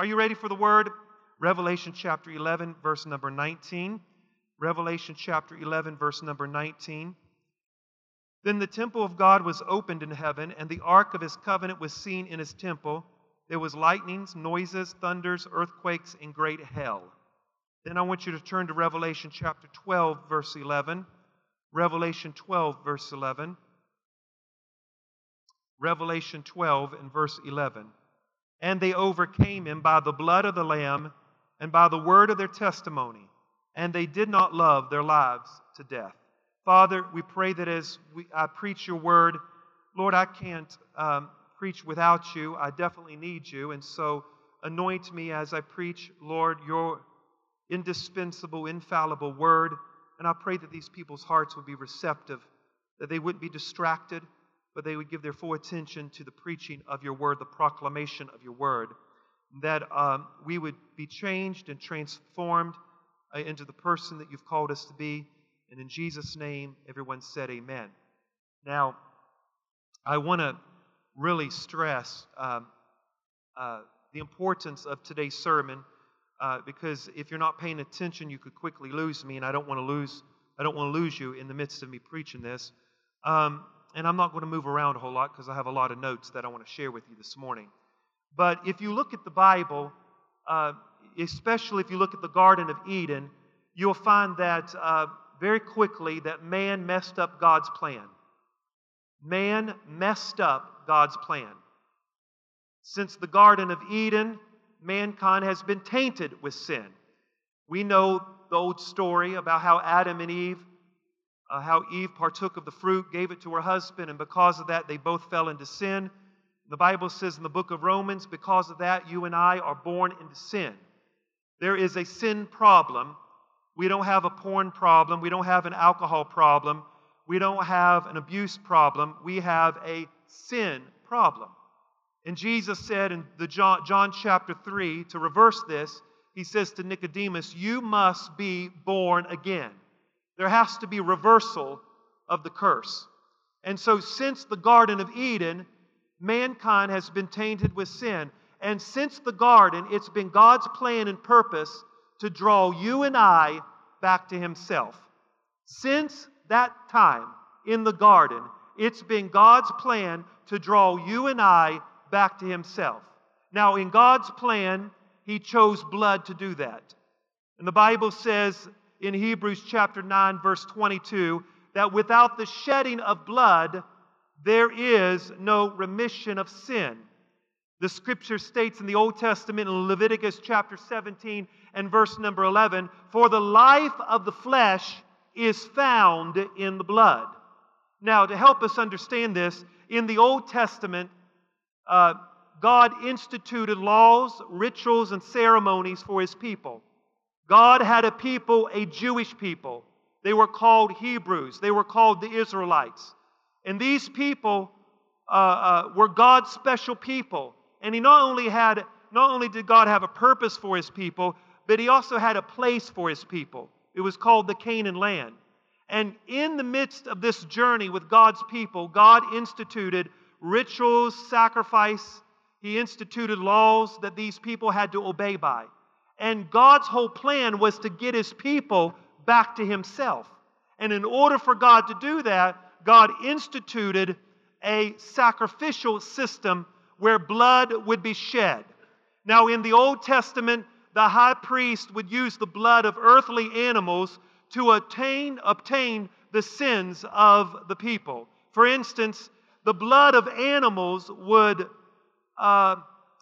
Are you ready for the word? Revelation chapter 11, verse number 19. Revelation chapter 11, verse number 19. Then the temple of God was opened in heaven, and the ark of his covenant was seen in his temple. There was lightnings, noises, thunders, earthquakes, and great hail. Then I want you to turn to Revelation chapter 12, verse 11. Revelation 12, verse 11. Revelation 12 and verse 11. And they overcame him by the blood of the Lamb and by the word of their testimony, and they did not love their lives to death. Father, we pray that as we, I preach your word, Lord, I can't um, preach without you. I definitely need you. And so anoint me as I preach, Lord, your indispensable, infallible word. And I pray that these people's hearts would be receptive, that they wouldn't be distracted, but they would give their full attention to the preaching of your word, the proclamation of your word. That um, we would be changed and transformed uh, into the person that you've called us to be. And in Jesus' name, everyone said, Amen. Now, I want to really stress um, uh, the importance of today's sermon uh, because if you're not paying attention, you could quickly lose me, and I don't want to lose. I don't want to lose you in the midst of me preaching this. Um, and I'm not going to move around a whole lot because I have a lot of notes that I want to share with you this morning. But if you look at the Bible, uh, especially if you look at the Garden of Eden, you'll find that uh, very quickly that man messed up God's plan. Man messed up God's plan. Since the Garden of Eden, mankind has been tainted with sin. We know the old story about how Adam and Eve, uh, how Eve partook of the fruit, gave it to her husband, and because of that, they both fell into sin. The Bible says in the book of Romans, because of that, you and I are born into sin. There is a sin problem. We don't have a porn problem. We don't have an alcohol problem. We don't have an abuse problem. We have a sin problem. And Jesus said in the John, John chapter 3, to reverse this, he says to Nicodemus, You must be born again. There has to be reversal of the curse. And so, since the Garden of Eden, mankind has been tainted with sin. And since the garden, it's been God's plan and purpose to draw you and I back to Himself. Since that time in the garden, it's been God's plan to draw you and I back to Himself. Now, in God's plan, He chose blood to do that. And the Bible says in Hebrews chapter 9, verse 22, that without the shedding of blood, there is no remission of sin. The scripture states in the Old Testament in Leviticus chapter 17 and verse number 11 For the life of the flesh is found in the blood. Now, to help us understand this, in the Old Testament, uh, God instituted laws, rituals, and ceremonies for his people. God had a people, a Jewish people. They were called Hebrews, they were called the Israelites. And these people uh, uh, were God's special people. And he not only had, not only did God have a purpose for his people, but he also had a place for his people. It was called the Canaan land. And in the midst of this journey with God's people, God instituted rituals, sacrifice. He instituted laws that these people had to obey by. And God's whole plan was to get his people back to himself. And in order for God to do that, God instituted a sacrificial system where blood would be shed. Now, in the Old Testament, the high priest would use the blood of earthly animals to attain, obtain the sins of the people. For instance, the blood of animals would uh,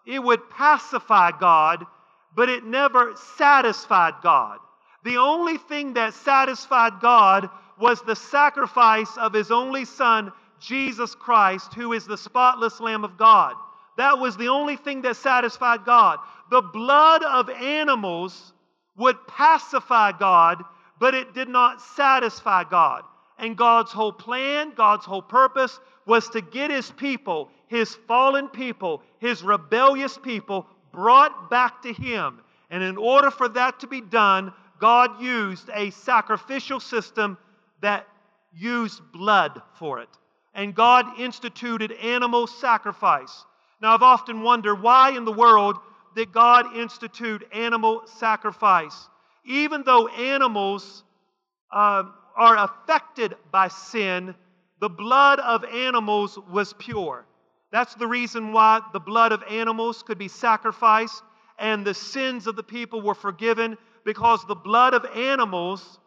it would pacify God, but it never satisfied God. The only thing that satisfied God was the sacrifice of his only son, Jesus Christ, who is the spotless Lamb of God. That was the only thing that satisfied God. The blood of animals would pacify God, but it did not satisfy God. And God's whole plan, God's whole purpose was to get his people, his fallen people, his rebellious people, brought back to him. And in order for that to be done, God used a sacrificial system that used blood for it. And God instituted animal sacrifice. Now, I've often wondered why in the world did God institute animal sacrifice. Even though animals uh, are affected by sin, the blood of animals was pure. That's the reason why the blood of animals could be sacrificed and the sins of the people were forgiven because the blood of animals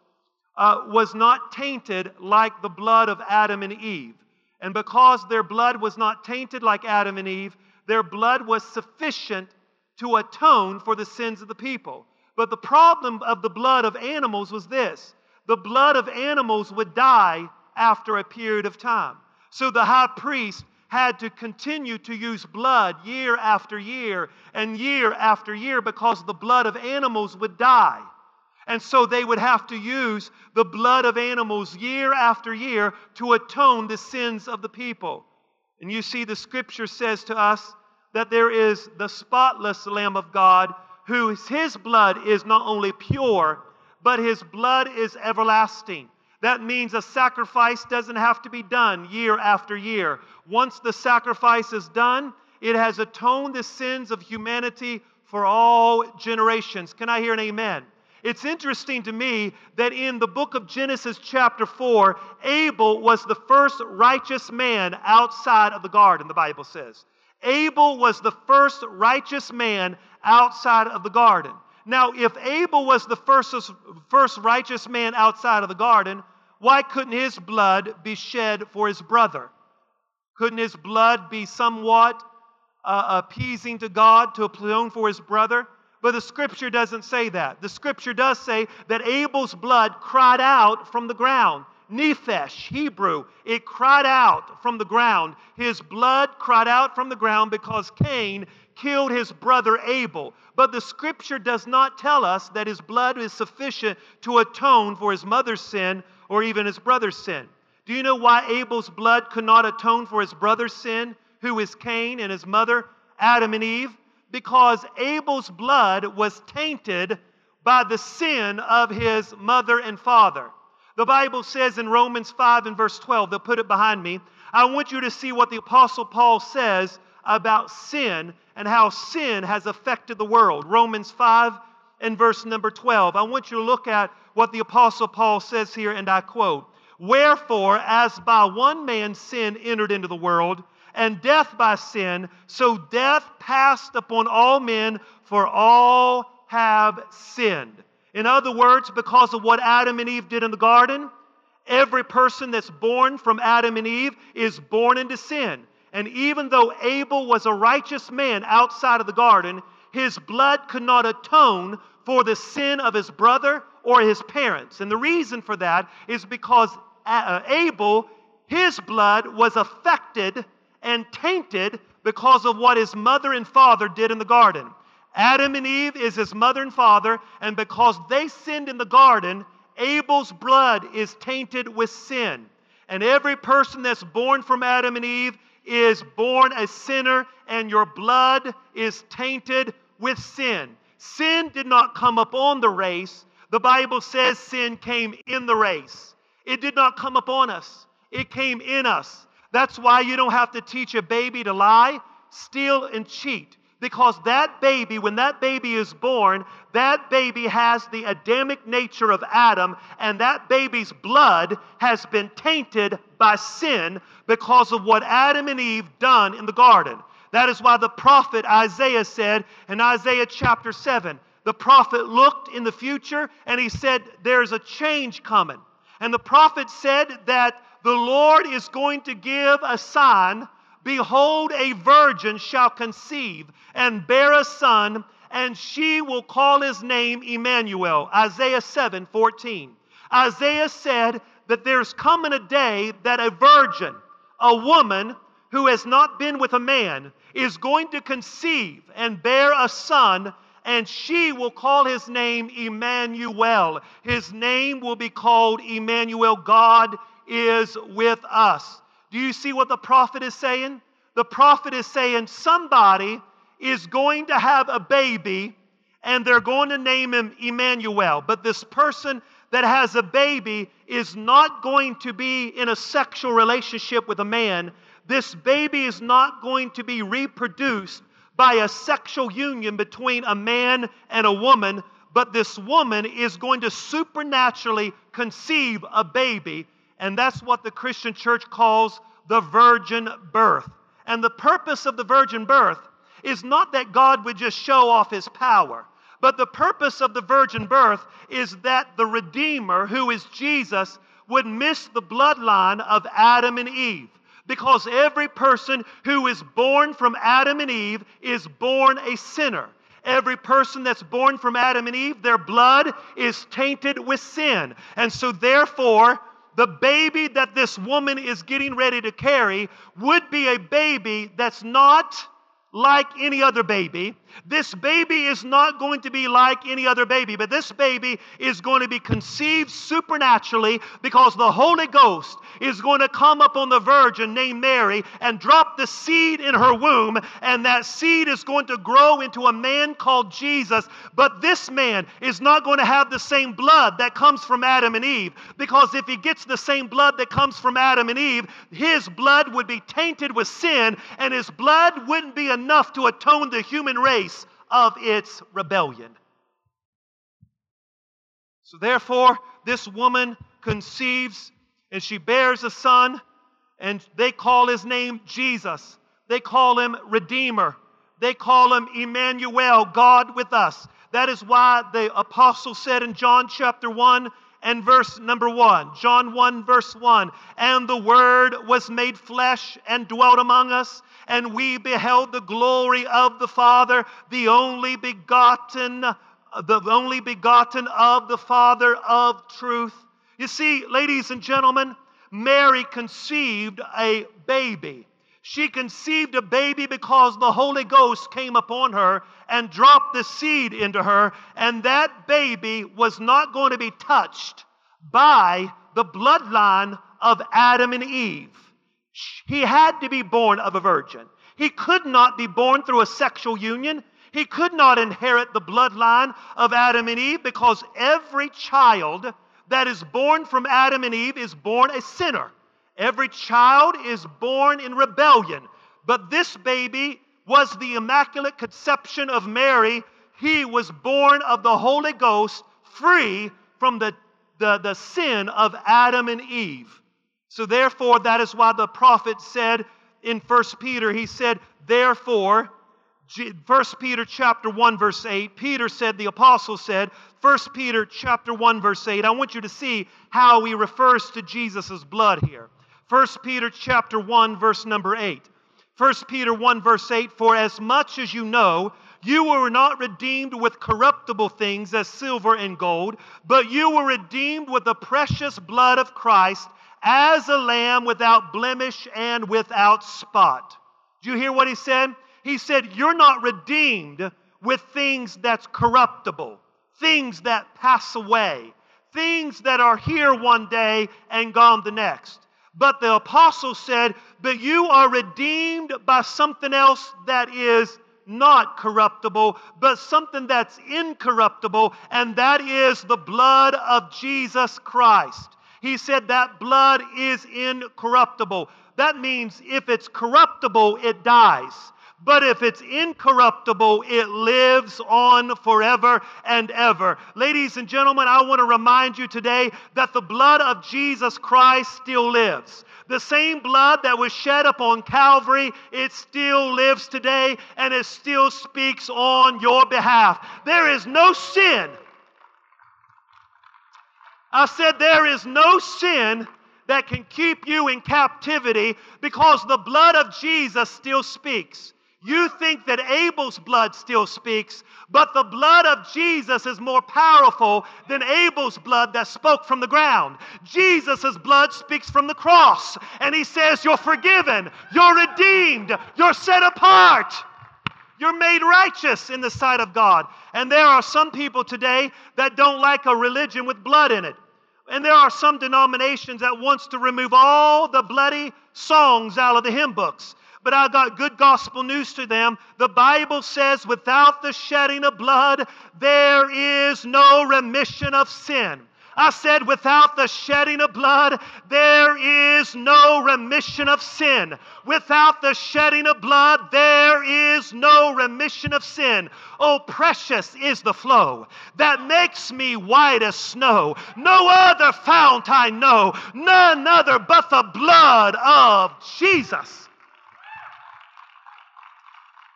uh, was not tainted like the blood of Adam and Eve. And because their blood was not tainted like Adam and Eve, their blood was sufficient to atone for the sins of the people. But the problem of the blood of animals was this the blood of animals would die after a period of time. So the high priest had to continue to use blood year after year and year after year because the blood of animals would die. And so they would have to use the blood of animals year after year to atone the sins of the people. And you see, the scripture says to us that there is the spotless Lamb of God, whose his blood is not only pure, but his blood is everlasting. That means a sacrifice doesn't have to be done year after year. Once the sacrifice is done, it has atoned the sins of humanity for all generations. Can I hear an amen? It's interesting to me that in the book of Genesis, chapter 4, Abel was the first righteous man outside of the garden, the Bible says. Abel was the first righteous man outside of the garden. Now, if Abel was the first, first righteous man outside of the garden, why couldn't his blood be shed for his brother? Couldn't his blood be somewhat uh, appeasing to God to atone for his brother? But the scripture doesn't say that. The scripture does say that Abel's blood cried out from the ground. Nephesh, Hebrew, it cried out from the ground. His blood cried out from the ground because Cain killed his brother Abel. But the scripture does not tell us that his blood is sufficient to atone for his mother's sin or even his brother's sin. Do you know why Abel's blood could not atone for his brother's sin, who is Cain, and his mother, Adam and Eve? Because Abel's blood was tainted by the sin of his mother and father. The Bible says in Romans 5 and verse 12, they'll put it behind me. I want you to see what the Apostle Paul says about sin and how sin has affected the world. Romans 5 and verse number 12. I want you to look at what the Apostle Paul says here, and I quote Wherefore, as by one man sin entered into the world, and death by sin, so death passed upon all men, for all have sinned. In other words, because of what Adam and Eve did in the garden, every person that's born from Adam and Eve is born into sin. And even though Abel was a righteous man outside of the garden, his blood could not atone for the sin of his brother or his parents. And the reason for that is because uh, Abel, his blood was affected and tainted because of what his mother and father did in the garden. Adam and Eve is his mother and father, and because they sinned in the garden, Abel's blood is tainted with sin. And every person that's born from Adam and Eve is born a sinner, and your blood is tainted with sin. Sin did not come upon the race. The Bible says sin came in the race. It did not come upon us, it came in us. That's why you don't have to teach a baby to lie, steal, and cheat because that baby, when that baby is born, that baby has the Adamic nature of Adam, and that baby's blood has been tainted by sin because of what Adam and Eve done in the garden. That is why the prophet Isaiah said in Isaiah chapter 7, the prophet looked in the future and he said, There's a change coming. And the prophet said that the Lord is going to give a sign Behold, a virgin shall conceive and bear a son, and she will call his name Emmanuel. Isaiah 7 14. Isaiah said that there's coming a day that a virgin, a woman who has not been with a man, is going to conceive and bear a son, and she will call his name Emmanuel. His name will be called Emmanuel. God is with us. Do you see what the prophet is saying? The prophet is saying somebody is going to have a baby and they're going to name him Emmanuel. But this person that has a baby is not going to be in a sexual relationship with a man. This baby is not going to be reproduced by a sexual union between a man and a woman, but this woman is going to supernaturally conceive a baby. And that's what the Christian church calls the virgin birth. And the purpose of the virgin birth is not that God would just show off his power, but the purpose of the virgin birth is that the Redeemer, who is Jesus, would miss the bloodline of Adam and Eve. Because every person who is born from Adam and Eve is born a sinner. Every person that's born from Adam and Eve, their blood is tainted with sin. And so, therefore, the baby that this woman is getting ready to carry would be a baby that's not like any other baby. This baby is not going to be like any other baby, but this baby is going to be conceived supernaturally because the Holy Ghost is going to come upon the virgin named Mary and drop the seed in her womb, and that seed is going to grow into a man called Jesus. But this man is not going to have the same blood that comes from Adam and Eve because if he gets the same blood that comes from Adam and Eve, his blood would be tainted with sin, and his blood wouldn't be enough to atone the human race of its rebellion. So, therefore, this woman conceives and she bears a son, and they call his name Jesus. They call him Redeemer. They call him Emmanuel, God with us. That is why the apostle said in John chapter 1 and verse number 1, John 1, verse 1, and the Word was made flesh and dwelt among us, and we beheld the glory of the Father, the only begotten, the only begotten of the Father of truth. You see, ladies and gentlemen, Mary conceived a baby. She conceived a baby because the Holy Ghost came upon her and dropped the seed into her, and that baby was not going to be touched by the bloodline of Adam and Eve. He had to be born of a virgin. He could not be born through a sexual union. He could not inherit the bloodline of Adam and Eve because every child that is born from Adam and Eve is born a sinner. Every child is born in rebellion. But this baby was the immaculate conception of Mary. He was born of the Holy Ghost, free from the, the, the sin of Adam and Eve. So, therefore, that is why the prophet said in 1 Peter, he said, Therefore, 1 Peter chapter 1 verse 8, Peter said, the apostle said, 1 Peter chapter 1 verse 8, I want you to see how he refers to Jesus' blood here. 1 Peter chapter 1 verse number 8. 1 Peter 1 verse 8, for as much as you know, you were not redeemed with corruptible things as silver and gold, but you were redeemed with the precious blood of Christ as a lamb without blemish and without spot. Do you hear what he said? He said, You're not redeemed with things that's corruptible, things that pass away, things that are here one day and gone the next. But the apostle said, But you are redeemed by something else that is not corruptible, but something that's incorruptible, and that is the blood of Jesus Christ. He said that blood is incorruptible. That means if it's corruptible, it dies. But if it's incorruptible, it lives on forever and ever. Ladies and gentlemen, I want to remind you today that the blood of Jesus Christ still lives. The same blood that was shed upon Calvary, it still lives today and it still speaks on your behalf. There is no sin I said, There is no sin that can keep you in captivity because the blood of Jesus still speaks. You think that Abel's blood still speaks, but the blood of Jesus is more powerful than Abel's blood that spoke from the ground. Jesus' blood speaks from the cross, and he says, You're forgiven, you're redeemed, you're set apart. You're made righteous in the sight of God. And there are some people today that don't like a religion with blood in it. And there are some denominations that wants to remove all the bloody songs out of the hymn books. But I got good gospel news to them. The Bible says, without the shedding of blood, there is no remission of sin. I said, without the shedding of blood, there is no remission of sin. Without the shedding of blood, there is no remission of sin. Oh, precious is the flow that makes me white as snow. No other fount I know, none other but the blood of Jesus.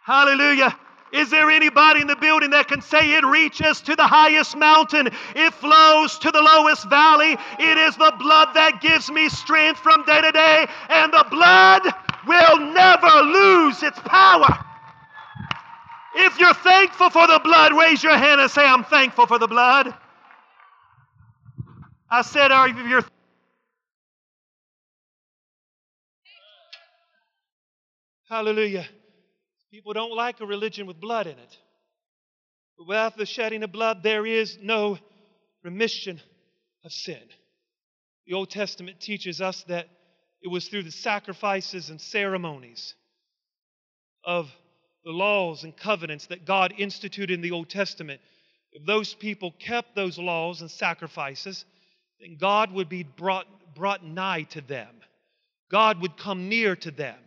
Hallelujah. Is there anybody in the building that can say it reaches to the highest mountain? It flows to the lowest valley. It is the blood that gives me strength from day to day, and the blood will never lose its power. If you're thankful for the blood, raise your hand and say, I'm thankful for the blood. I said, Are you Hallelujah. People don't like a religion with blood in it. But without the shedding of blood, there is no remission of sin. The Old Testament teaches us that it was through the sacrifices and ceremonies of the laws and covenants that God instituted in the Old Testament. If those people kept those laws and sacrifices, then God would be brought, brought nigh to them. God would come near to them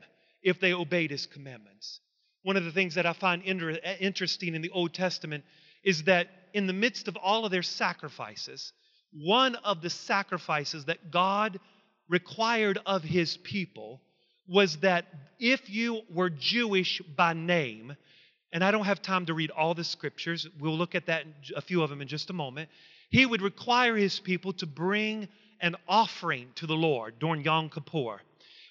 if they obeyed his commandments. One of the things that I find inter- interesting in the Old Testament is that in the midst of all of their sacrifices, one of the sacrifices that God required of his people was that if you were Jewish by name, and I don't have time to read all the scriptures, we'll look at that, a few of them in just a moment. He would require his people to bring an offering to the Lord during Yom Kippur.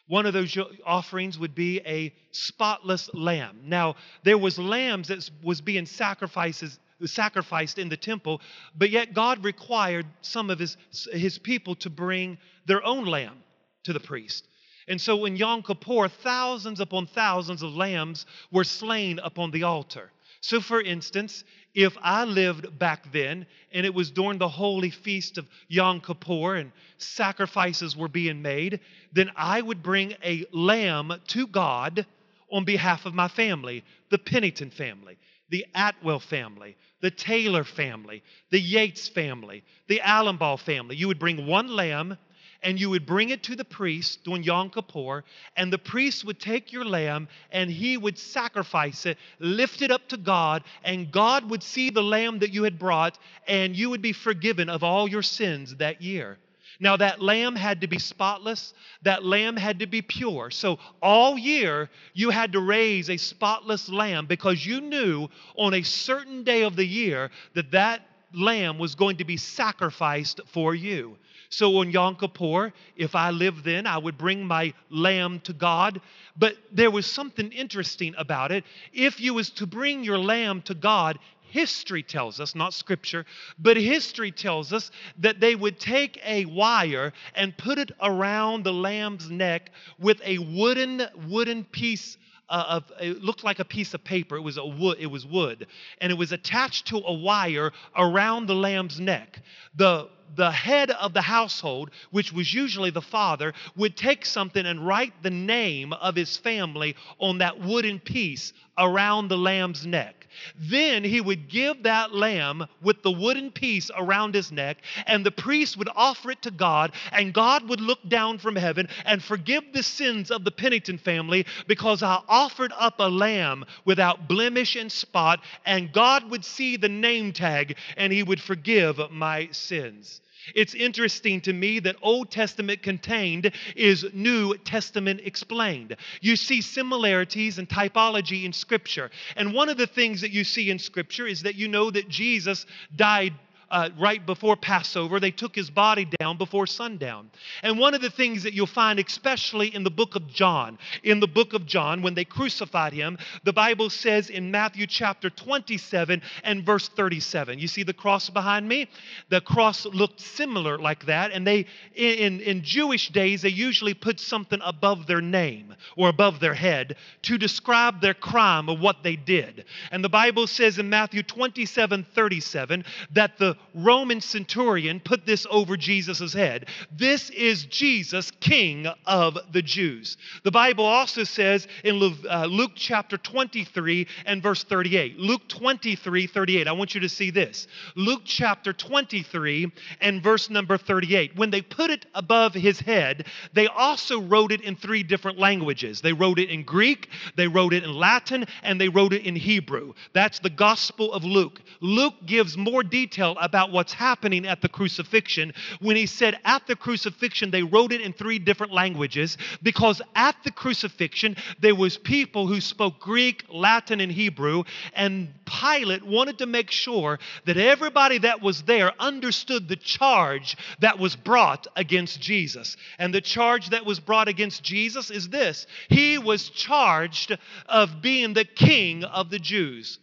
One of those offerings would be a spotless lamb. Now, there was lambs that was being sacrifices sacrificed in the temple, but yet God required some of his, his people to bring their own lamb to the priest. And so in Yom Kippur, thousands upon thousands of lambs were slain upon the altar. So, for instance, if I lived back then and it was during the holy feast of Yom Kippur and sacrifices were being made, then I would bring a lamb to God on behalf of my family, the Pennington family, the Atwell family, the Taylor family, the Yates family, the Allenball family. You would bring one lamb and you would bring it to the priest during Yom Kippur, and the priest would take your lamb and he would sacrifice it, lift it up to God, and God would see the lamb that you had brought, and you would be forgiven of all your sins that year. Now, that lamb had to be spotless. That lamb had to be pure. So, all year, you had to raise a spotless lamb because you knew on a certain day of the year that that lamb was going to be sacrificed for you. So on Yom Kippur, if I lived then, I would bring my lamb to God. But there was something interesting about it. If you was to bring your lamb to God, history tells us, not scripture, but history tells us that they would take a wire and put it around the lamb's neck with a wooden wooden piece uh, of it looked like a piece of paper. It was a wood. It was wood, and it was attached to a wire around the lamb's neck. The the head of the household, which was usually the father, would take something and write the name of his family on that wooden piece around the lamb's neck. Then he would give that lamb with the wooden piece around his neck, and the priest would offer it to God, and God would look down from heaven and forgive the sins of the Pennington family because I offered up a lamb without blemish and spot, and God would see the name tag and he would forgive my sins. It's interesting to me that Old Testament contained is New Testament explained. You see similarities and typology in Scripture. And one of the things that you see in Scripture is that you know that Jesus died uh, right before Passover. They took his body down before sundown. And one of the things that you'll find, especially in the book of John, in the book of John, when they crucified him, the Bible says in Matthew chapter 27 and verse 37. You see the cross behind me? The cross looked similar like that. And they, in, in Jewish days, they usually put something above their name or above their head to describe their crime or what they did. And the Bible says in Matthew 27 37 that the Roman centurion put this over Jesus' head. This is Jesus, King of the Jews. The Bible also says in uh, Luke chapter 23 and verse 38. Luke 23, 38. I want you to see this. Luke chapter 23 and verse number 38. When they put it above his head, they also wrote it in three different languages. They wrote it in Greek, they wrote it in Latin, and they wrote it in Hebrew. That's the Gospel of Luke. Luke gives more detail about what's happening at the crucifixion. When he said at the crucifixion, they wrote it in three different languages because at the crucifixion, there was people who spoke Greek, Latin, and Hebrew, and Pilate wanted to make sure that everybody that was there understood the charge that was brought against Jesus. And the charge that was brought against Jesus is this He was charged of being the king of the Jews.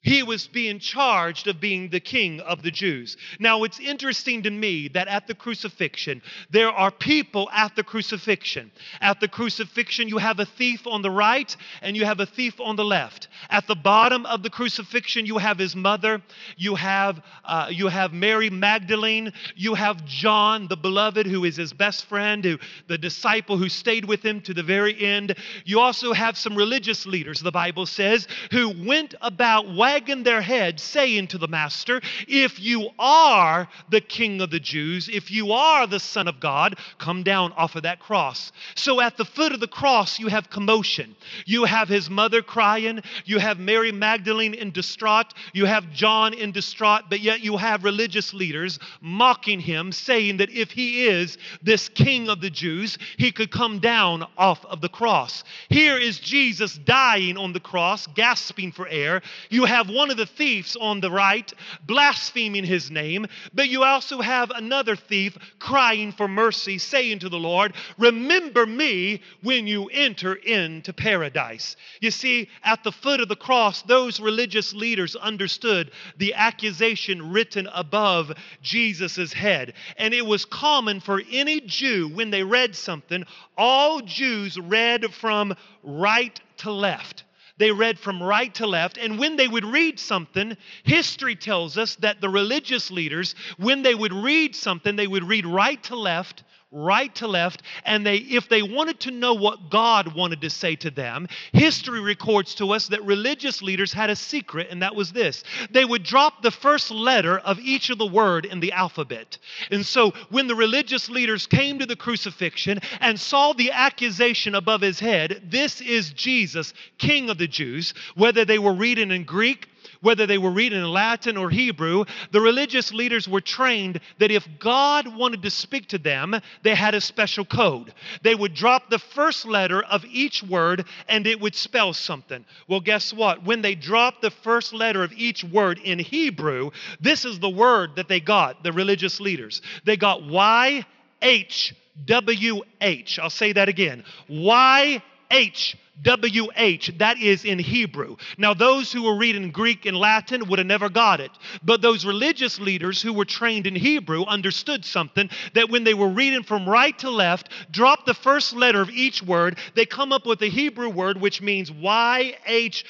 He was being charged of being the king of the Jews. Now, it's interesting to me that at the crucifixion, there are people at the crucifixion. At the crucifixion, you have a thief on the right and you have a thief on the left. At the bottom of the crucifixion, you have his mother, you have, uh, you have Mary Magdalene, you have John, the beloved, who is his best friend, who, the disciple who stayed with him to the very end. You also have some religious leaders, the Bible says, who went about wagging their heads, saying to the master, If you are the king of the Jews, if you are the Son of God, come down off of that cross. So at the foot of the cross, you have commotion. You have his mother crying, you have Mary Magdalene in distraught, you have John in distraught, but yet you have religious leaders mocking him, saying that if he is this king of the Jews, he could come down off of the cross. Here is Jesus dying on the cross, gasping for air. You have have one of the thieves on the right blaspheming his name, but you also have another thief crying for mercy, saying to the Lord, Remember me when you enter into paradise. You see, at the foot of the cross, those religious leaders understood the accusation written above Jesus' head. And it was common for any Jew, when they read something, all Jews read from right to left. They read from right to left. And when they would read something, history tells us that the religious leaders, when they would read something, they would read right to left right to left and they if they wanted to know what god wanted to say to them history records to us that religious leaders had a secret and that was this. They would drop the first letter of each of the word in the alphabet. And so when the religious leaders came to the crucifixion and saw the accusation above his head this is jesus king of the jews whether they were reading in greek whether they were reading in Latin or Hebrew, the religious leaders were trained that if God wanted to speak to them, they had a special code. They would drop the first letter of each word and it would spell something. Well, guess what? When they dropped the first letter of each word in Hebrew, this is the word that they got, the religious leaders. They got Y H W H. I'll say that again. Y H WH, that is in Hebrew. Now, those who were reading Greek and Latin would have never got it. But those religious leaders who were trained in Hebrew understood something that when they were reading from right to left, drop the first letter of each word, they come up with a Hebrew word which means YHWH.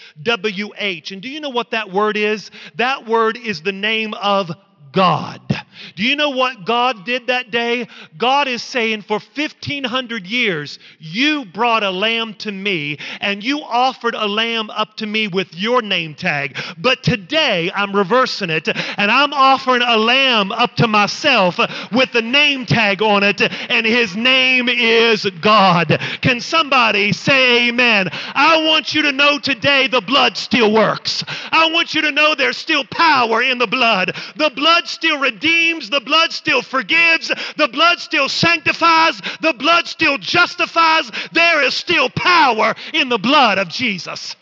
And do you know what that word is? That word is the name of God. Do you know what God did that day? God is saying, for 1500 years, you brought a lamb to me and you offered a lamb up to me with your name tag. But today, I'm reversing it and I'm offering a lamb up to myself with the name tag on it, and his name is God. Can somebody say amen? I want you to know today the blood still works. I want you to know there's still power in the blood. The blood still redeems, the blood still forgives, the blood still sanctifies, the blood still justifies. There is still power in the blood of Jesus.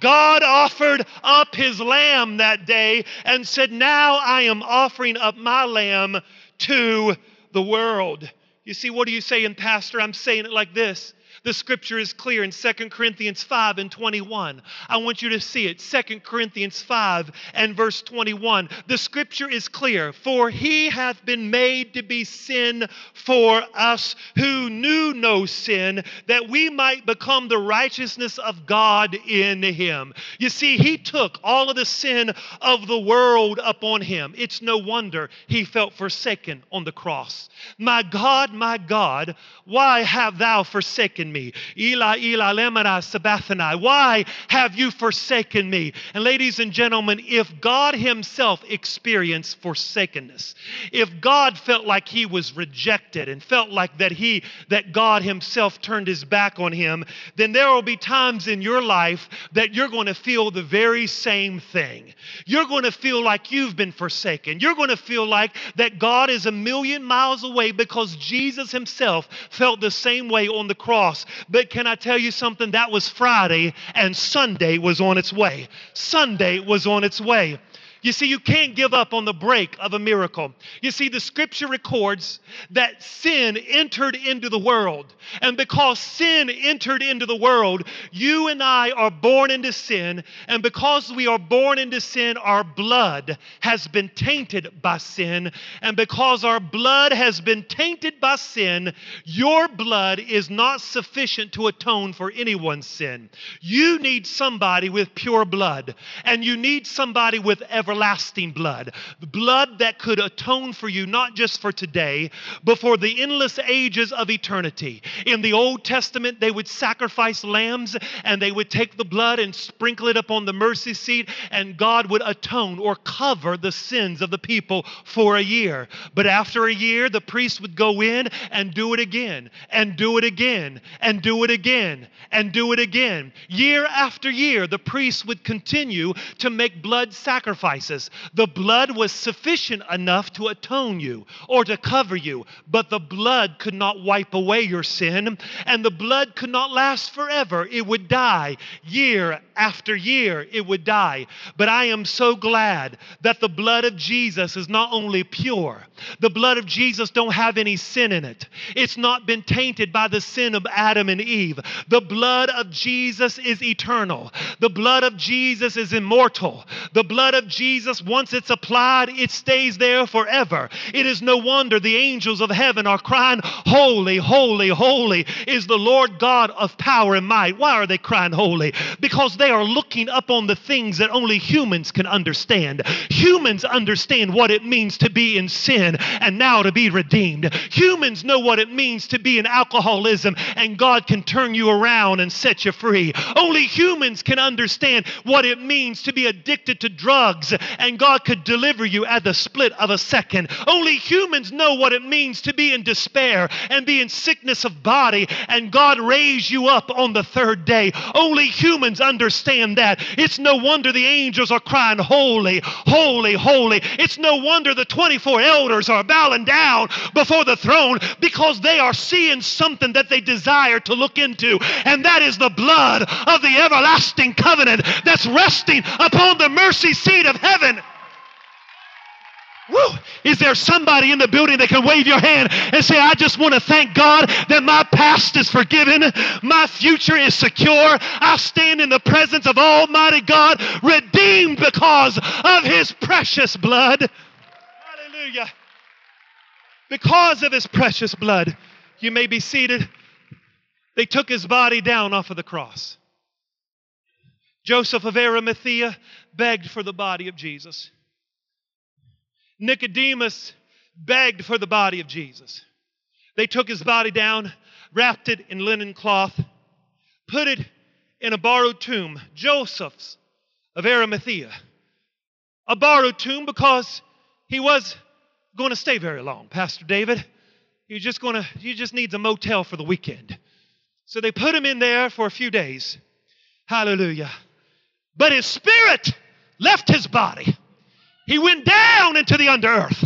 God offered up his lamb that day and said, Now I am offering up my lamb to the world. You see, what are you saying, Pastor? I'm saying it like this The scripture is clear in 2 Corinthians 5 and 21. I want you to see it. 2 Corinthians 5 and verse 21. The scripture is clear. For he hath been made to be sin for us who knew no sin, that we might become the righteousness of God in him. You see, he took all of the sin of the world upon him. It's no wonder he felt forsaken on the cross. My God, my God, why have thou forsaken me? Eli, Eli, lemana sabachthani. Why have you forsaken me? And ladies and gentlemen, if God himself experienced forsakenness, if God felt like he was rejected and felt like that he that God himself turned his back on him, then there will be times in your life that you're going to feel the very same thing. You're going to feel like you've been forsaken. You're going to feel like that God is a million miles away because Jesus himself felt the same way on the But can I tell you something? That was Friday, and Sunday was on its way. Sunday was on its way. You see, you can't give up on the break of a miracle. You see, the scripture records that sin entered into the world. And because sin entered into the world, you and I are born into sin. And because we are born into sin, our blood has been tainted by sin. And because our blood has been tainted by sin, your blood is not sufficient to atone for anyone's sin. You need somebody with pure blood, and you need somebody with everlasting everlasting blood, the blood that could atone for you, not just for today, but for the endless ages of eternity. In the Old Testament, they would sacrifice lambs and they would take the blood and sprinkle it upon the mercy seat, and God would atone or cover the sins of the people for a year. But after a year, the priest would go in and do it again, and do it again, and do it again, and do it again. Year after year, the priest would continue to make blood sacrifices sacrifices. The blood was sufficient enough to atone you or to cover you, but the blood could not wipe away your sin, and the blood could not last forever. It would die year after year, it would die. But I am so glad that the blood of Jesus is not only pure, the blood of Jesus don't have any sin in it. It's not been tainted by the sin of Adam and Eve. The blood of Jesus is eternal. The blood of Jesus is immortal. The blood of Jesus Jesus, once it's applied, it stays there forever. It is no wonder the angels of heaven are crying, Holy, holy, holy is the Lord God of power and might. Why are they crying holy? Because they are looking up on the things that only humans can understand. Humans understand what it means to be in sin and now to be redeemed. Humans know what it means to be in alcoholism and God can turn you around and set you free. Only humans can understand what it means to be addicted to drugs and God could deliver you at the split of a second. Only humans know what it means to be in despair and be in sickness of body, and God raise you up on the third day. Only humans understand that. It's no wonder the angels are crying, Holy, holy, holy. It's no wonder the 24 elders are bowing down before the throne because they are seeing something that they desire to look into, and that is the blood of the everlasting covenant that's resting upon the mercy seat of heaven. Woo! Is there somebody in the building that can wave your hand and say, I just want to thank God that my past is forgiven, my future is secure, I stand in the presence of Almighty God, redeemed because of His precious blood? Hallelujah. Because of His precious blood. You may be seated. They took His body down off of the cross. Joseph of Arimathea begged for the body of Jesus. Nicodemus begged for the body of Jesus. They took his body down, wrapped it in linen cloth, put it in a borrowed tomb, Joseph's of Arimathea. A borrowed tomb because he was going to stay very long, Pastor David. He just going to he just needs a motel for the weekend. So they put him in there for a few days. Hallelujah. But his spirit left his body. He went down into the under earth.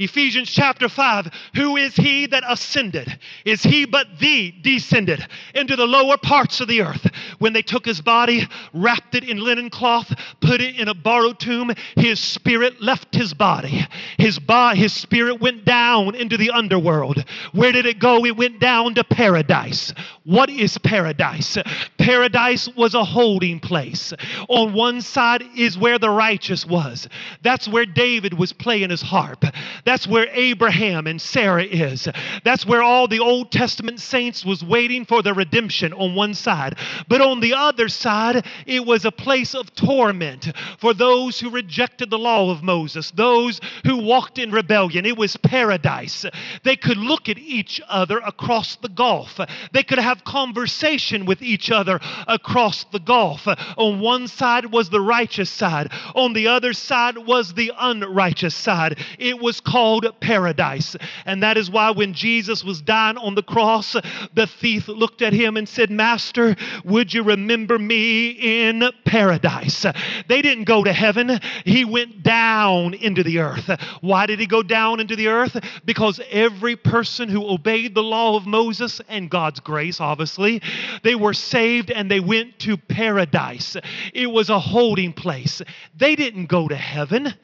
Ephesians chapter 5 Who is he that ascended? Is he but thee descended into the lower parts of the earth? When they took his body, wrapped it in linen cloth, put it in a borrowed tomb, his spirit left his body. His, body, his spirit went down into the underworld. Where did it go? It went down to paradise. What is paradise? Paradise was a holding place. On one side is where the righteous was. That's where David was playing his harp. That's where Abraham and Sarah is. That's where all the Old Testament saints was waiting for the redemption on one side. But on the other side, it was a place of torment for those who rejected the law of Moses, those who walked in rebellion. It was paradise. They could look at each other across the gulf. They could have conversation with each other across the gulf. On one side was the righteous side, on the other side was the unrighteous side. It was called paradise. And that is why when Jesus was dying on the cross, the thief looked at him and said, Master, would you remember me in paradise? They didn't go to heaven, he went down into the earth. Why did he go down into the earth? Because every person who obeyed the law of Moses and God's grace, obviously, they were saved and they went to paradise. It was a holding place. They didn't go to heaven.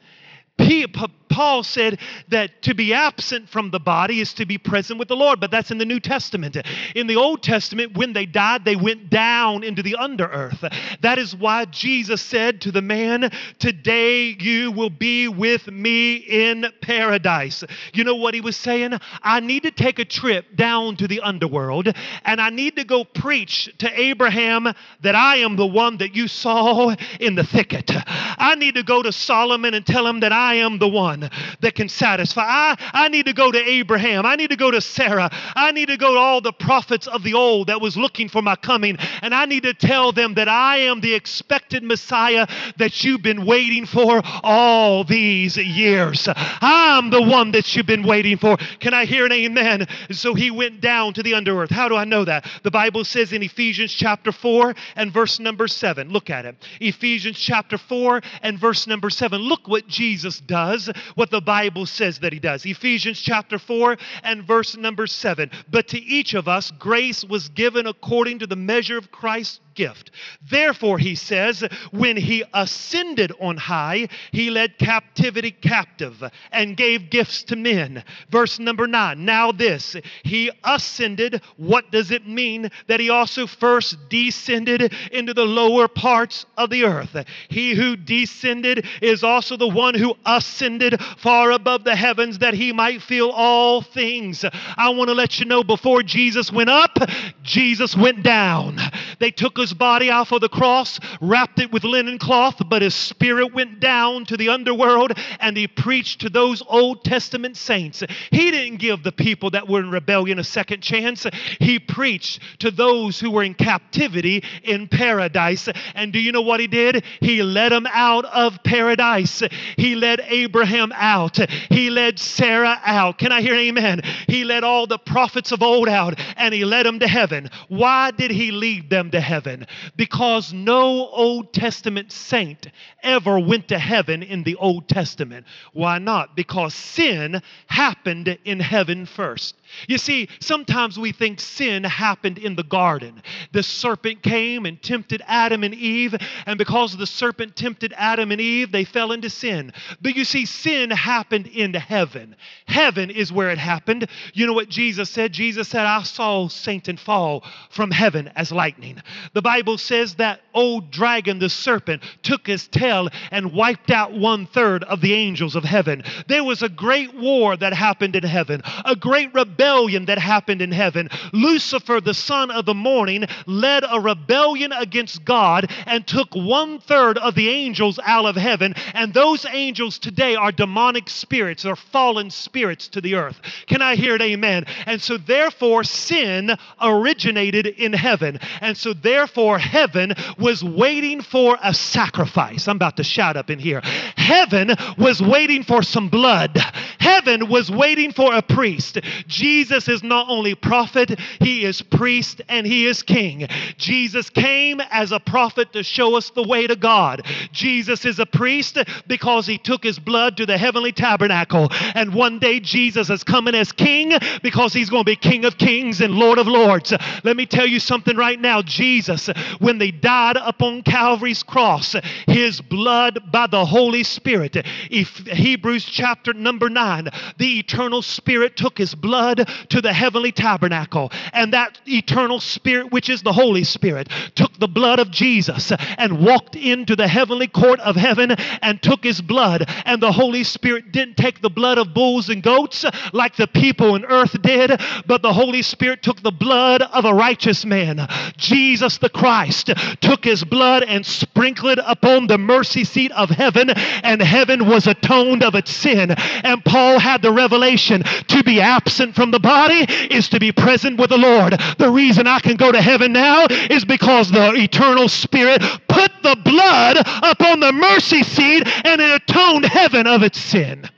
Paul said that to be absent from the body is to be present with the Lord, but that's in the New Testament. In the Old Testament, when they died, they went down into the under earth. That is why Jesus said to the man, Today you will be with me in paradise. You know what he was saying? I need to take a trip down to the underworld and I need to go preach to Abraham that I am the one that you saw in the thicket. I need to go to Solomon and tell him that I am the one that can satisfy. I, I need to go to Abraham. I need to go to Sarah. I need to go to all the prophets of the old that was looking for my coming. And I need to tell them that I am the expected Messiah that you've been waiting for all these years. I'm the one that you've been waiting for. Can I hear an amen? So he went down to the underearth. How do I know that? The Bible says in Ephesians chapter 4 and verse number 7. Look at it. Ephesians chapter 4 and verse number 7. Look what Jesus does, what the Bible says that he does. Ephesians chapter 4 and verse number 7. But to each of us grace was given according to the measure of Christ's gift. Therefore, he says, when he ascended on high, he led captivity captive and gave gifts to men. Verse number nine. Now, this, he ascended. What does it mean that he also first descended into the lower parts of the earth? He who descended is also the one who ascended far above the heavens that he might fill all things. I want to let you know before Jesus went up, Jesus went down. They took his body off of the cross, wrapped it with linen cloth, but his spirit went down to the underworld and he preached to those Old Testament saints. He didn't give the people that were in rebellion a second chance. He preached to those who were in captivity in paradise. And do you know what he did? He led them out of paradise. He led Abraham out. He led Sarah out. Can I hear amen? He led all the prophets of old out and he led them to heaven. Why did he lead them to heaven? Because no Old Testament saint ever went to heaven in the Old Testament. Why not? Because sin happened in heaven first. You see, sometimes we think sin happened in the garden. The serpent came and tempted Adam and Eve, and because the serpent tempted Adam and Eve, they fell into sin. But you see, sin happened in heaven. Heaven is where it happened. You know what Jesus said? Jesus said, I saw Satan fall from heaven as lightning. The Bible says that old dragon, the serpent, took his tail and wiped out one third of the angels of heaven. There was a great war that happened in heaven, a great rebellion rebellion that happened in heaven. Lucifer, the son of the morning, led a rebellion against God and took one third of the angels out of heaven. And those angels today are demonic spirits, or fallen spirits to the earth. Can I hear it? Amen. And so, therefore, sin originated in heaven. And so, therefore, heaven was waiting for a sacrifice. I'm about to shout up in here. Heaven was waiting for some blood. Heaven was waiting for a priest. Jesus is not only prophet, he is priest and he is king. Jesus came as a prophet to show us the way to God. Jesus is a priest because he took his blood to the heavenly tabernacle. And one day Jesus is coming as king because he's going to be king of kings and lord of lords. Let me tell you something right now. Jesus, when they died upon Calvary's cross, his blood by the Holy Spirit, if Hebrews chapter number 9 9, the eternal spirit took his blood to the heavenly tabernacle, and that eternal spirit, which is the Holy Spirit, took the blood of Jesus and walked into the heavenly court of heaven and took his blood. And the Holy Spirit didn't take the blood of bulls and goats like the people in earth did, but the Holy Spirit took the blood of a righteous man. Jesus the Christ took his blood and sprinkled upon the mercy seat of heaven, and heaven was atoned of its sin. And Paul had the revelation to be absent from the body is to be present with the Lord. The reason I can go to heaven now is because the eternal Spirit put the blood upon the mercy seat and it atoned heaven of its sin.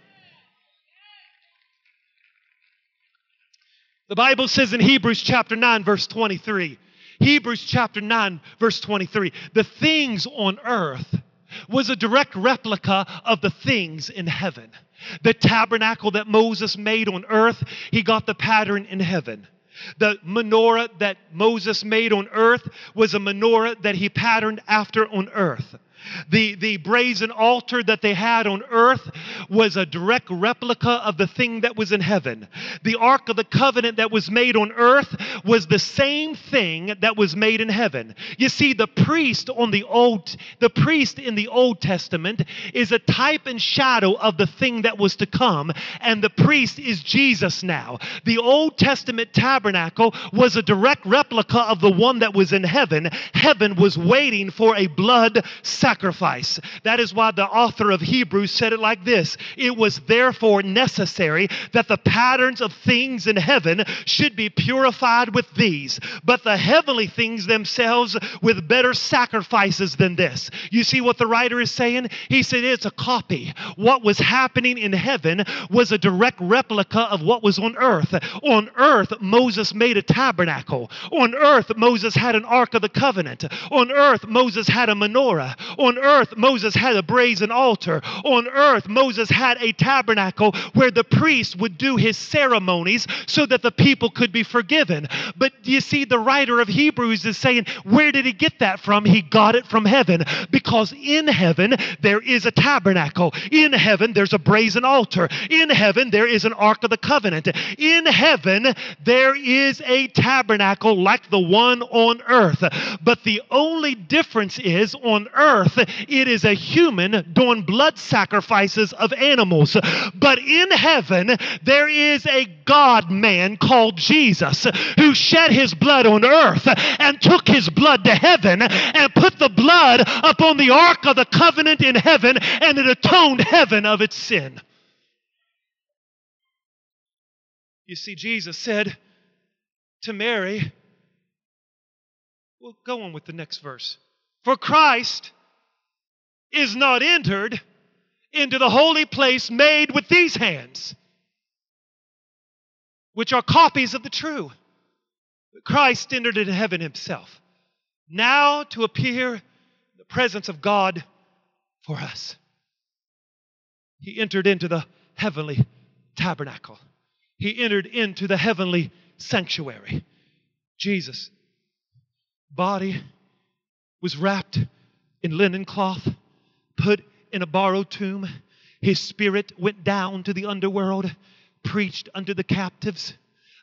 The Bible says in Hebrews chapter 9, verse 23, Hebrews chapter 9, verse 23, the things on earth was a direct replica of the things in heaven. The tabernacle that Moses made on earth, he got the pattern in heaven. The menorah that Moses made on earth was a menorah that he patterned after on earth. The, the brazen altar that they had on earth was a direct replica of the thing that was in heaven. The Ark of the Covenant that was made on earth was the same thing that was made in heaven. You see, the priest on the old, the priest in the Old Testament is a type and shadow of the thing that was to come, and the priest is Jesus now. The Old Testament tabernacle was a direct replica of the one that was in heaven. Heaven was waiting for a blood sacrifice sacrifice. That is why the author of Hebrews said it like this It was therefore necessary that the patterns of things in heaven should be purified with these, but the heavenly things themselves with better sacrifices than this. You see what the writer is saying? He said it's a copy. What was happening in heaven was a direct replica of what was on earth. On earth, Moses made a tabernacle. On earth, Moses had an ark of the covenant. On earth, Moses had a menorah. On earth, Moses had a brazen altar. On earth, Moses had a tabernacle where the priest would do his ceremonies so that the people could be forgiven. But you see, the writer of Hebrews is saying, where did he get that from? He got it from heaven. Because in heaven, there is a tabernacle. In heaven, there's a brazen altar. In heaven, there is an ark of the covenant. In heaven, there is a tabernacle like the one on earth. But the only difference is on earth, earth, it is a human doing blood sacrifices of animals. But in heaven, there is a God man called Jesus who shed his blood on earth and took his blood to heaven and put the blood upon the ark of the covenant in heaven and it atoned heaven of its sin. You see, Jesus said to Mary, well, go on with the next verse. For Christ is not entered into the holy place made with these hands, which are copies of the true. Christ entered into heaven himself, now to appear in the presence of God for us. He entered into the heavenly tabernacle, he entered into the heavenly sanctuary. Jesus' body was wrapped in linen cloth put in a borrowed tomb. His spirit went down to the underworld, preached unto the captives,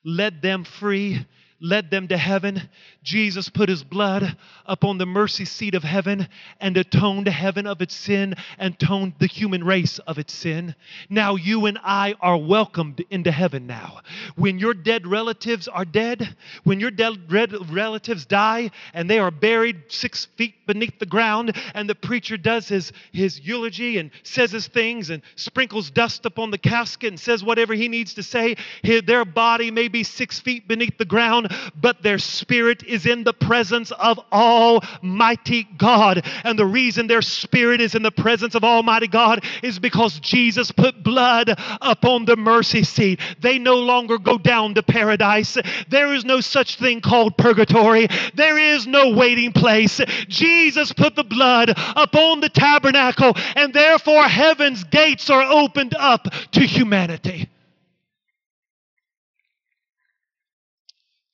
led them free, led them to heaven. Jesus put his blood upon the mercy seat of heaven and atoned heaven of its sin and atoned the human race of its sin. Now you and I are welcomed into heaven now. When your dead relatives are dead, when your dead relatives die and they are buried six feet beneath the ground, and the preacher does his, his eulogy and says his things and sprinkles dust upon the casket and says whatever he needs to say, their body may be six feet beneath the ground but their spirit is in the presence of Almighty God. And the reason their spirit is in the presence of Almighty God is because Jesus put blood upon the mercy seat. They no longer go down to paradise. There is no such thing called purgatory, there is no waiting place. Jesus put the blood upon the tabernacle, and therefore heaven's gates are opened up to humanity.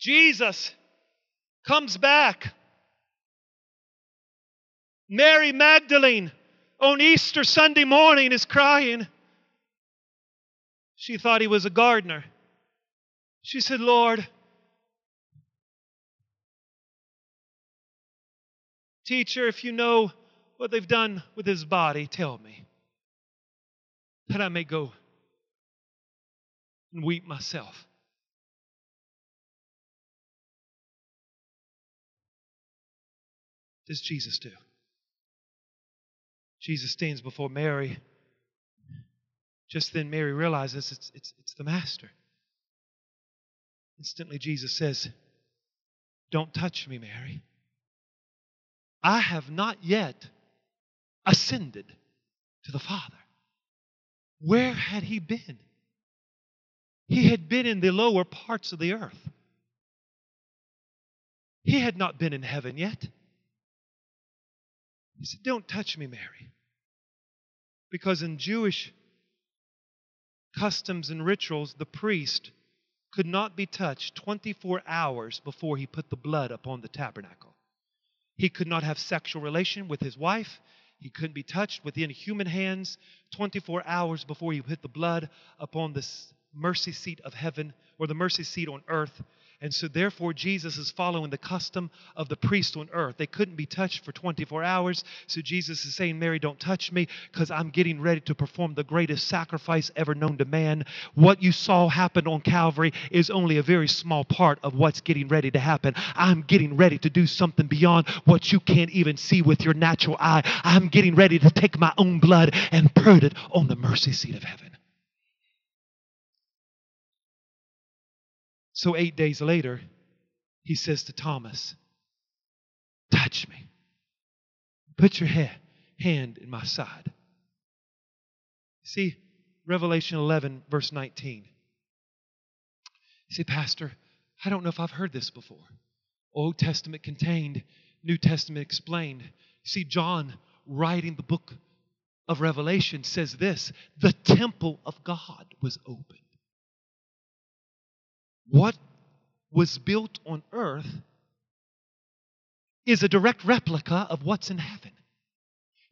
Jesus comes back. Mary Magdalene on Easter Sunday morning is crying. She thought he was a gardener. She said, Lord, teacher, if you know what they've done with his body, tell me that I may go and weep myself. Does Jesus do? Jesus stands before Mary. Just then, Mary realizes it's, it's, it's the Master. Instantly, Jesus says, Don't touch me, Mary. I have not yet ascended to the Father. Where had he been? He had been in the lower parts of the earth. He had not been in heaven yet. He said, Don't touch me, Mary. Because in Jewish customs and rituals, the priest could not be touched 24 hours before he put the blood upon the tabernacle. He could not have sexual relation with his wife. He couldn't be touched within human hands 24 hours before he put the blood upon the mercy seat of heaven or the mercy seat on earth. And so, therefore, Jesus is following the custom of the priest on earth. They couldn't be touched for 24 hours. So, Jesus is saying, Mary, don't touch me because I'm getting ready to perform the greatest sacrifice ever known to man. What you saw happen on Calvary is only a very small part of what's getting ready to happen. I'm getting ready to do something beyond what you can't even see with your natural eye. I'm getting ready to take my own blood and pour it on the mercy seat of heaven. So, eight days later, he says to Thomas, Touch me. Put your head, hand in my side. See, Revelation 11, verse 19. You say, Pastor, I don't know if I've heard this before. Old Testament contained, New Testament explained. See, John, writing the book of Revelation, says this the temple of God was opened. What was built on earth is a direct replica of what's in heaven.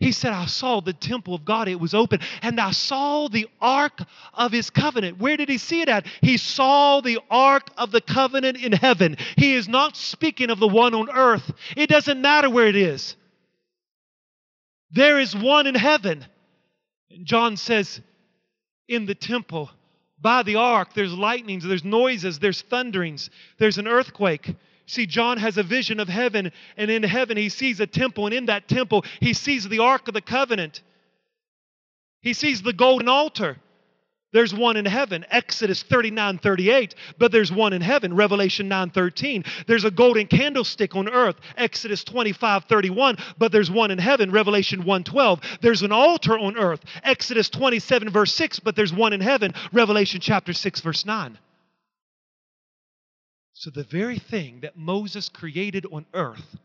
He said, I saw the temple of God, it was open, and I saw the ark of his covenant. Where did he see it at? He saw the ark of the covenant in heaven. He is not speaking of the one on earth. It doesn't matter where it is. There is one in heaven. And John says, in the temple, by the ark, there's lightnings, there's noises, there's thunderings, there's an earthquake. See, John has a vision of heaven, and in heaven he sees a temple, and in that temple he sees the ark of the covenant. He sees the golden altar. There's one in heaven, Exodus 39 38, but there's one in heaven, Revelation 9 13. There's a golden candlestick on earth, Exodus 25 31, but there's one in heaven, Revelation 1 12. There's an altar on earth, Exodus 27 verse 6, but there's one in heaven, Revelation chapter 6 verse 9. So the very thing that Moses created on earth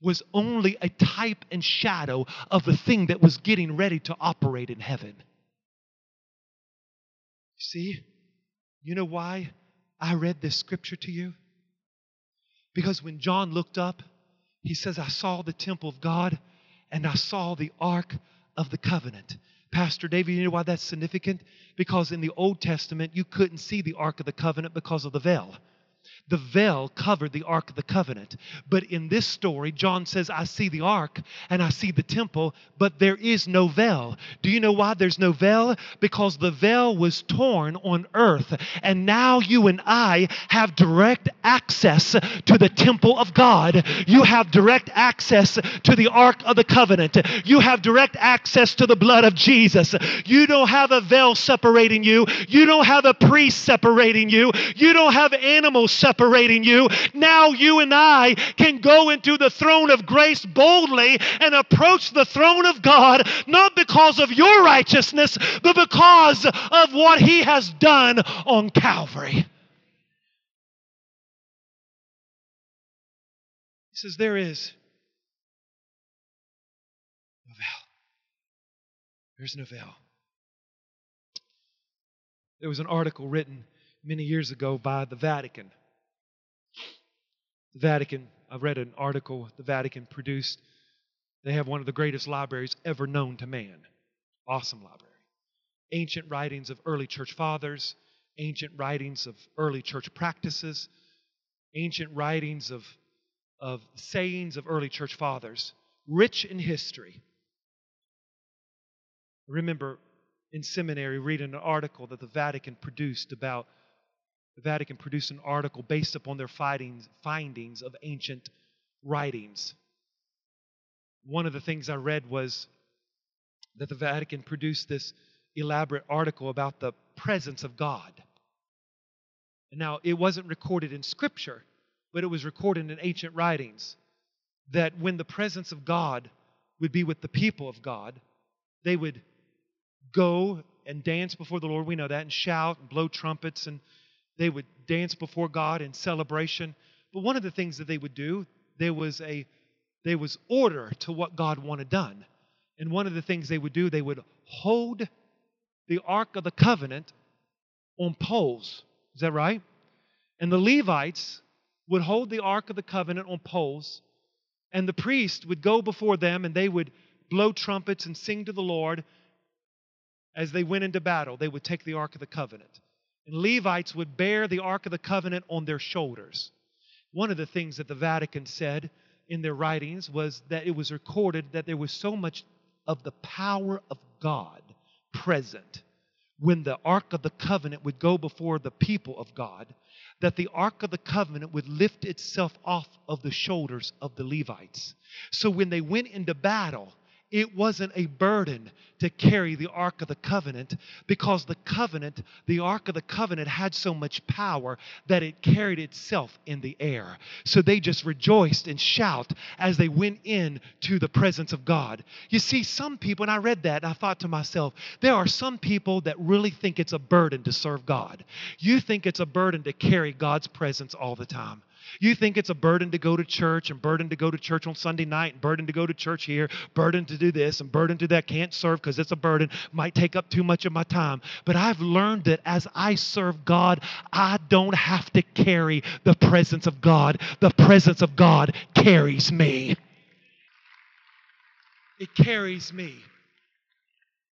was only a type and shadow of the thing that was getting ready to operate in heaven. See, you know why I read this scripture to you? Because when John looked up, he says, I saw the temple of God and I saw the ark of the covenant. Pastor David, you know why that's significant? Because in the Old Testament, you couldn't see the ark of the covenant because of the veil. The veil covered the Ark of the Covenant. But in this story, John says, I see the Ark and I see the temple, but there is no veil. Do you know why there's no veil? Because the veil was torn on earth. And now you and I have direct access to the temple of God. You have direct access to the Ark of the Covenant. You have direct access to the blood of Jesus. You don't have a veil separating you. You don't have a priest separating you. You don't have animals separating you. Now you and I can go into the throne of grace boldly and approach the throne of God, not because of your righteousness, but because of what He has done on Calvary. He says, There is no veil. There's no veil. There was an article written many years ago by the Vatican the Vatican, I read an article the Vatican produced. They have one of the greatest libraries ever known to man. Awesome library. ancient writings of early church fathers, ancient writings of early church practices, ancient writings of, of sayings of early church fathers, rich in history. I remember in seminary reading an article that the Vatican produced about the Vatican produced an article based upon their findings, findings of ancient writings. One of the things I read was that the Vatican produced this elaborate article about the presence of God. Now, it wasn't recorded in Scripture, but it was recorded in ancient writings that when the presence of God would be with the people of God, they would go and dance before the Lord. We know that, and shout and blow trumpets, and they would dance before God in celebration. But one of the things that they would do, there was a there was order to what God wanted done. And one of the things they would do, they would hold the Ark of the Covenant on poles. Is that right? And the Levites would hold the Ark of the Covenant on poles, and the priest would go before them and they would blow trumpets and sing to the Lord as they went into battle. They would take the Ark of the Covenant. And Levites would bear the Ark of the Covenant on their shoulders. One of the things that the Vatican said in their writings was that it was recorded that there was so much of the power of God present when the Ark of the Covenant would go before the people of God, that the Ark of the Covenant would lift itself off of the shoulders of the Levites. So when they went into battle, it wasn't a burden to carry the Ark of the Covenant because the covenant, the Ark of the Covenant, had so much power that it carried itself in the air. So they just rejoiced and shout as they went in to the presence of God. You see, some people, and I read that and I thought to myself, there are some people that really think it's a burden to serve God. You think it's a burden to carry God's presence all the time. You think it's a burden to go to church and burden to go to church on Sunday night and burden to go to church here, burden to do this and burden to that. Can't serve because it's a burden, might take up too much of my time. But I've learned that as I serve God, I don't have to carry the presence of God. The presence of God carries me. It carries me.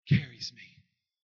Carries me.